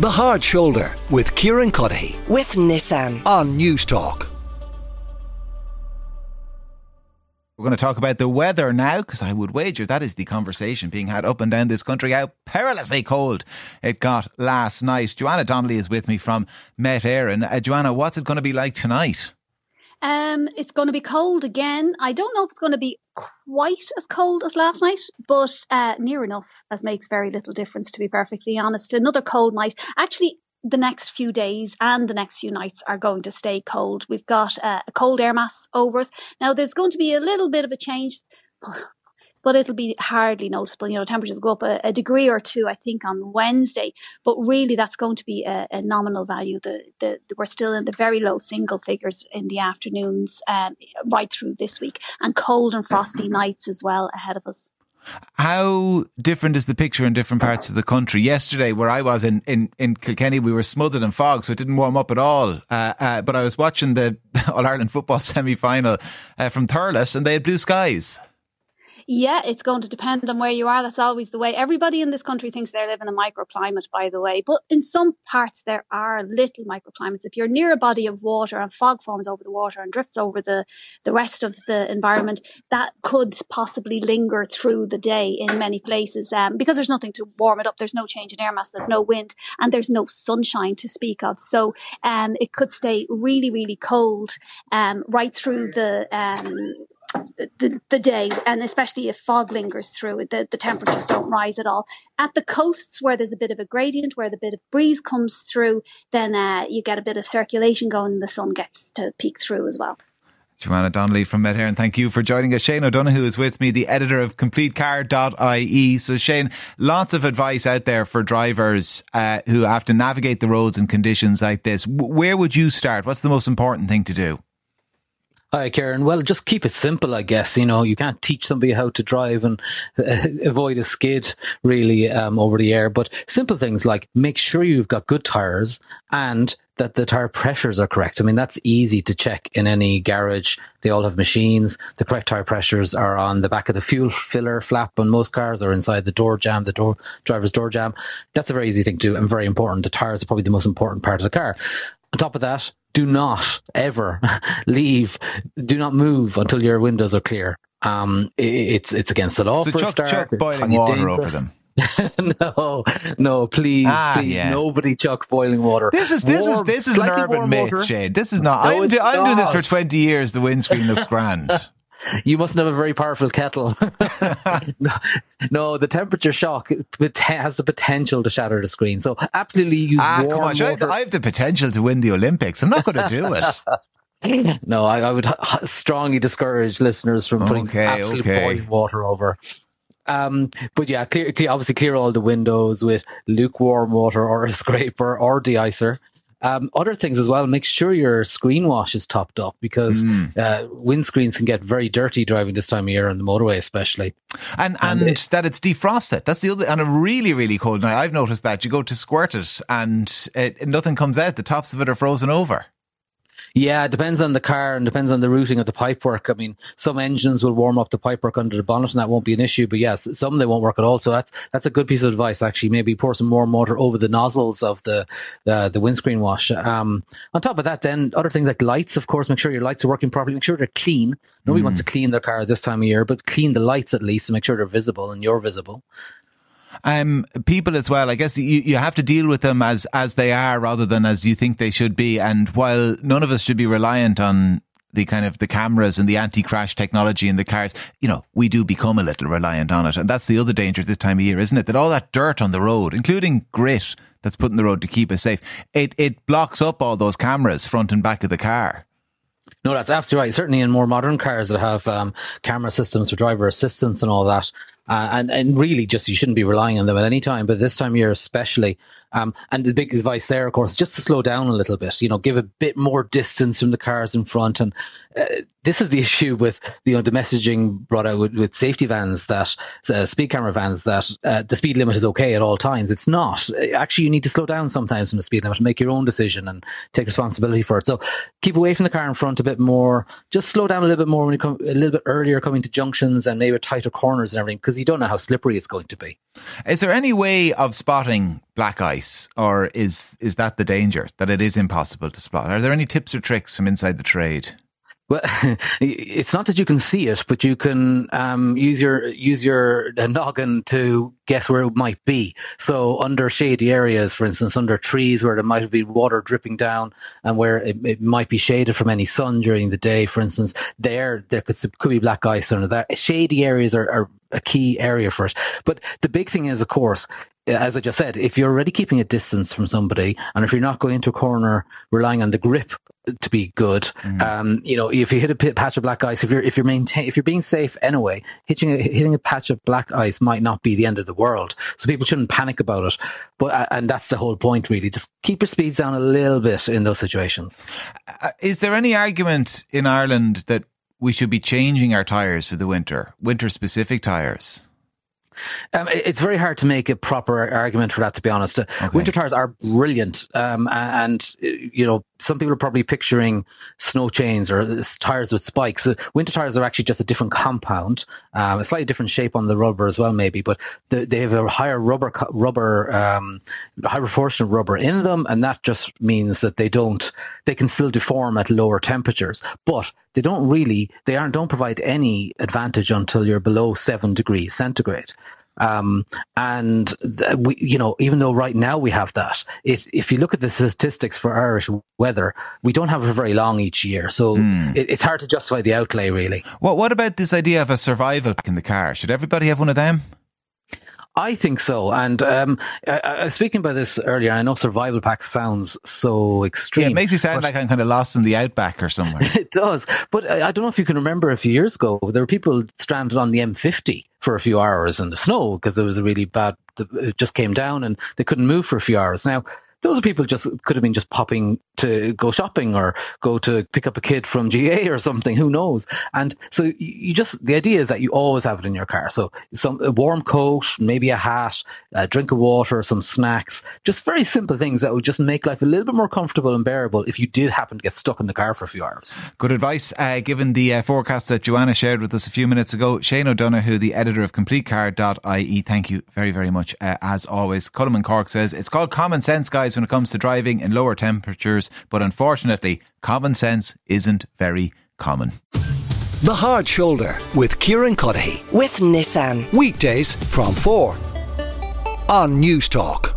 The Hard Shoulder with Kieran Cuddihy with Nissan. on Newstalk. We're going to talk about the weather now because I would wager that is the conversation being had up and down this country how perilously cold it got last night. Joanna Donnelly is with me from Met Éireann. Uh, Joanna, what's it going to be like tonight? Um, it's going to be cold again. I don't know if it's going to be quite as cold as last night, but uh, near enough, as makes very little difference, to be perfectly honest. Another cold night. Actually, the next few days and the next few nights are going to stay cold. We've got uh, a cold air mass over us. Now, there's going to be a little bit of a change, but it'll be hardly noticeable. You know, temperatures go up a, a degree or two, I think, on Wednesday, but really that's going to be a, a nominal value. The, the, we're still in the very low single figures in the afternoons um, right through this week, and cold and frosty nights as well ahead of us. How different is the picture in different parts of the country? Yesterday, where I was in, in, in Kilkenny, we were smothered in fog, so it didn't warm up at all. Uh, uh, but I was watching the All Ireland football semi final uh, from Thurles, and they had blue skies. Yeah, it's going to depend on where you are. That's always the way. Everybody in this country thinks they live in a microclimate, by the way. But in some parts, there are little microclimates. If you're near a body of water and fog forms over the water and drifts over the, the rest of the environment, that could possibly linger through the day in many places um, because there's nothing to warm it up. There's no change in air mass, there's no wind, and there's no sunshine to speak of. So um, it could stay really, really cold um, right through the the, the day, and especially if fog lingers through the, the temperatures don't rise at all. At the coasts where there's a bit of a gradient, where the bit of breeze comes through, then uh, you get a bit of circulation going, and the sun gets to peek through as well. Joanna Donnelly from Éireann, thank you for joining us. Shane O'Donoghue is with me, the editor of CompleteCar.ie. So, Shane, lots of advice out there for drivers uh, who have to navigate the roads in conditions like this. Where would you start? What's the most important thing to do? Hi, Kieran. Well, just keep it simple, I guess. You know, you can't teach somebody how to drive and uh, avoid a skid really um, over the air. But simple things like make sure you've got good tires and that the tire pressures are correct. I mean, that's easy to check in any garage. They all have machines. The correct tire pressures are on the back of the fuel filler flap on most cars or inside the door jamb, the door driver's door jamb. That's a very easy thing to do and very important. The tires are probably the most important part of the car. On top of that, do not ever leave, do not move until your windows are clear. Um, it's it's against the law So for a start. chuck boiling water over them. no, no, please, Ah, please, yeah. nobody chuck boiling water. This is this is this is an urban warm myth. Shane. This is not. No, I'm, do, I'm doing this for 20 years. The windscreen looks grand. You mustn't have a very powerful kettle. no, no, the temperature shock has the potential to shatter the screen. So absolutely use ah, warm come on. Water. I have the potential to win the Olympics. I'm not going to do it. No, I, I would strongly discourage listeners from putting Okay, absolute okay. boiling water over. Um, but yeah, clear, clear, obviously clear all the windows with lukewarm water or a scraper or deicer. Um, other things as well, make sure your screen wash is topped up because Hmm. uh, windscreens can get very dirty driving this time of year on the motorway, especially. And and, And it- that it's defrosted. That's the other. And a really really cold night. I've noticed that you go to squirt it and it, nothing comes out. The tops of it are frozen over. Yeah, it depends on the car and depends on the routing of the pipework. I mean, some engines will warm up the pipework under the bonnet and that won't be an issue, but yes, some they won't work at all. So that's that's a good piece of advice actually. Maybe pour some warm water over the nozzles of the uh, the windscreen wash. Um, on top of that, then other things like lights, of course, make sure your lights are working properly. Make sure they're clean. Nobody wants to clean their car this time of year, but clean the lights at least to make sure they're visible and you're visible. Um, people as well. I guess you, you have to deal with them as as they are rather than as you think they should be. And while none of us should be reliant on the kind of the cameras and the anti-crash technology in the cars, you know, we do become a little reliant on it. And that's the other danger this time of year, isn't it? That all that dirt on the road, including grit that's put in the road to keep us safe, it, it blocks up all those cameras front and back of the car. No, that's absolutely right. Certainly in more modern cars that have um, camera systems for driver assistance and all that. Uh, and, and really just you shouldn't be relying on them at any time, but this time of year especially. Um, and the big advice there, of course, is just to slow down a little bit, you know, give a bit more distance from the cars in front. And uh, this is the issue with, you know, the messaging brought out with, with safety vans that, uh, speed camera vans that uh, the speed limit is okay at all times. It's not. Actually, you need to slow down sometimes from the speed limit and make your own decision and take responsibility for it. So keep away from the car in front a bit bit more. Just slow down a little bit more when you come a little bit earlier coming to junctions and maybe tighter corners and everything because you don't know how slippery it's going to be. Is there any way of spotting black ice, or is is that the danger that it is impossible to spot? Are there any tips or tricks from inside the trade? Well, it's not that you can see it, but you can um, use your use your noggin to guess where it might be. So under shady areas, for instance, under trees where there might be water dripping down and where it, it might be shaded from any sun during the day, for instance, there there could, could be black ice under that. Shady areas are, are a key area for it. But the big thing is, of course, as I just said, if you're already keeping a distance from somebody, and if you're not going into a corner relying on the grip to be good, mm. um, you know, if you hit a patch of black ice, if you're if you're maintain if you're being safe anyway, hitting a, hitting a patch of black ice might not be the end of the world. So people shouldn't panic about it. But uh, and that's the whole point, really. Just keep your speeds down a little bit in those situations. Uh, is there any argument in Ireland that we should be changing our tires for the winter, winter specific tires? Um, it's very hard to make a proper argument for that, to be honest. Okay. Winter tires are brilliant, um, and you know some people are probably picturing snow chains or tires with spikes. winter tires are actually just a different compound, um, a slightly different shape on the rubber as well, maybe, but the, they have a higher rubber rubber um, higher proportion of rubber in them, and that just means that they don't they can still deform at lower temperatures, but they don't really they aren't don't provide any advantage until you're below seven degrees centigrade. Um, and th- we, you know, even though right now we have that, it, if you look at the statistics for Irish weather, we don't have it very long each year. So mm. it, it's hard to justify the outlay, really. Well, what about this idea of a survival pack in the car? Should everybody have one of them? I think so. And um, I, I, was speaking about this earlier. I know survival pack sounds so extreme. Yeah, it makes me sound like I'm kind of lost in the outback or somewhere. it does. But I, I, don't know if you can remember a few years ago, there were people stranded on the M50 for a few hours in the snow because it was a really bad, it just came down and they couldn't move for a few hours. Now, those are people just could have been just popping to go shopping or go to pick up a kid from GAA or something. Who knows? And so you just the idea is that you always have it in your car. So some a warm coat, maybe a hat, a drink of water, some snacks, just very simple things that would just make life a little bit more comfortable and bearable if you did happen to get stuck in the car for a few hours. Good advice, uh, given the uh, forecast that Joanna shared with us a few minutes ago. Shane O'Donoghue, the editor of CompleteCar.ie, thank you very, very much uh, as always. Cullen Cork says it's called common sense, guys when it comes to driving in lower temperatures, but unfortunately, common sense isn't very common. The Hard Shoulder with Kieran Cuddihy. With Nissan. Weekdays from 4 on Newstalk.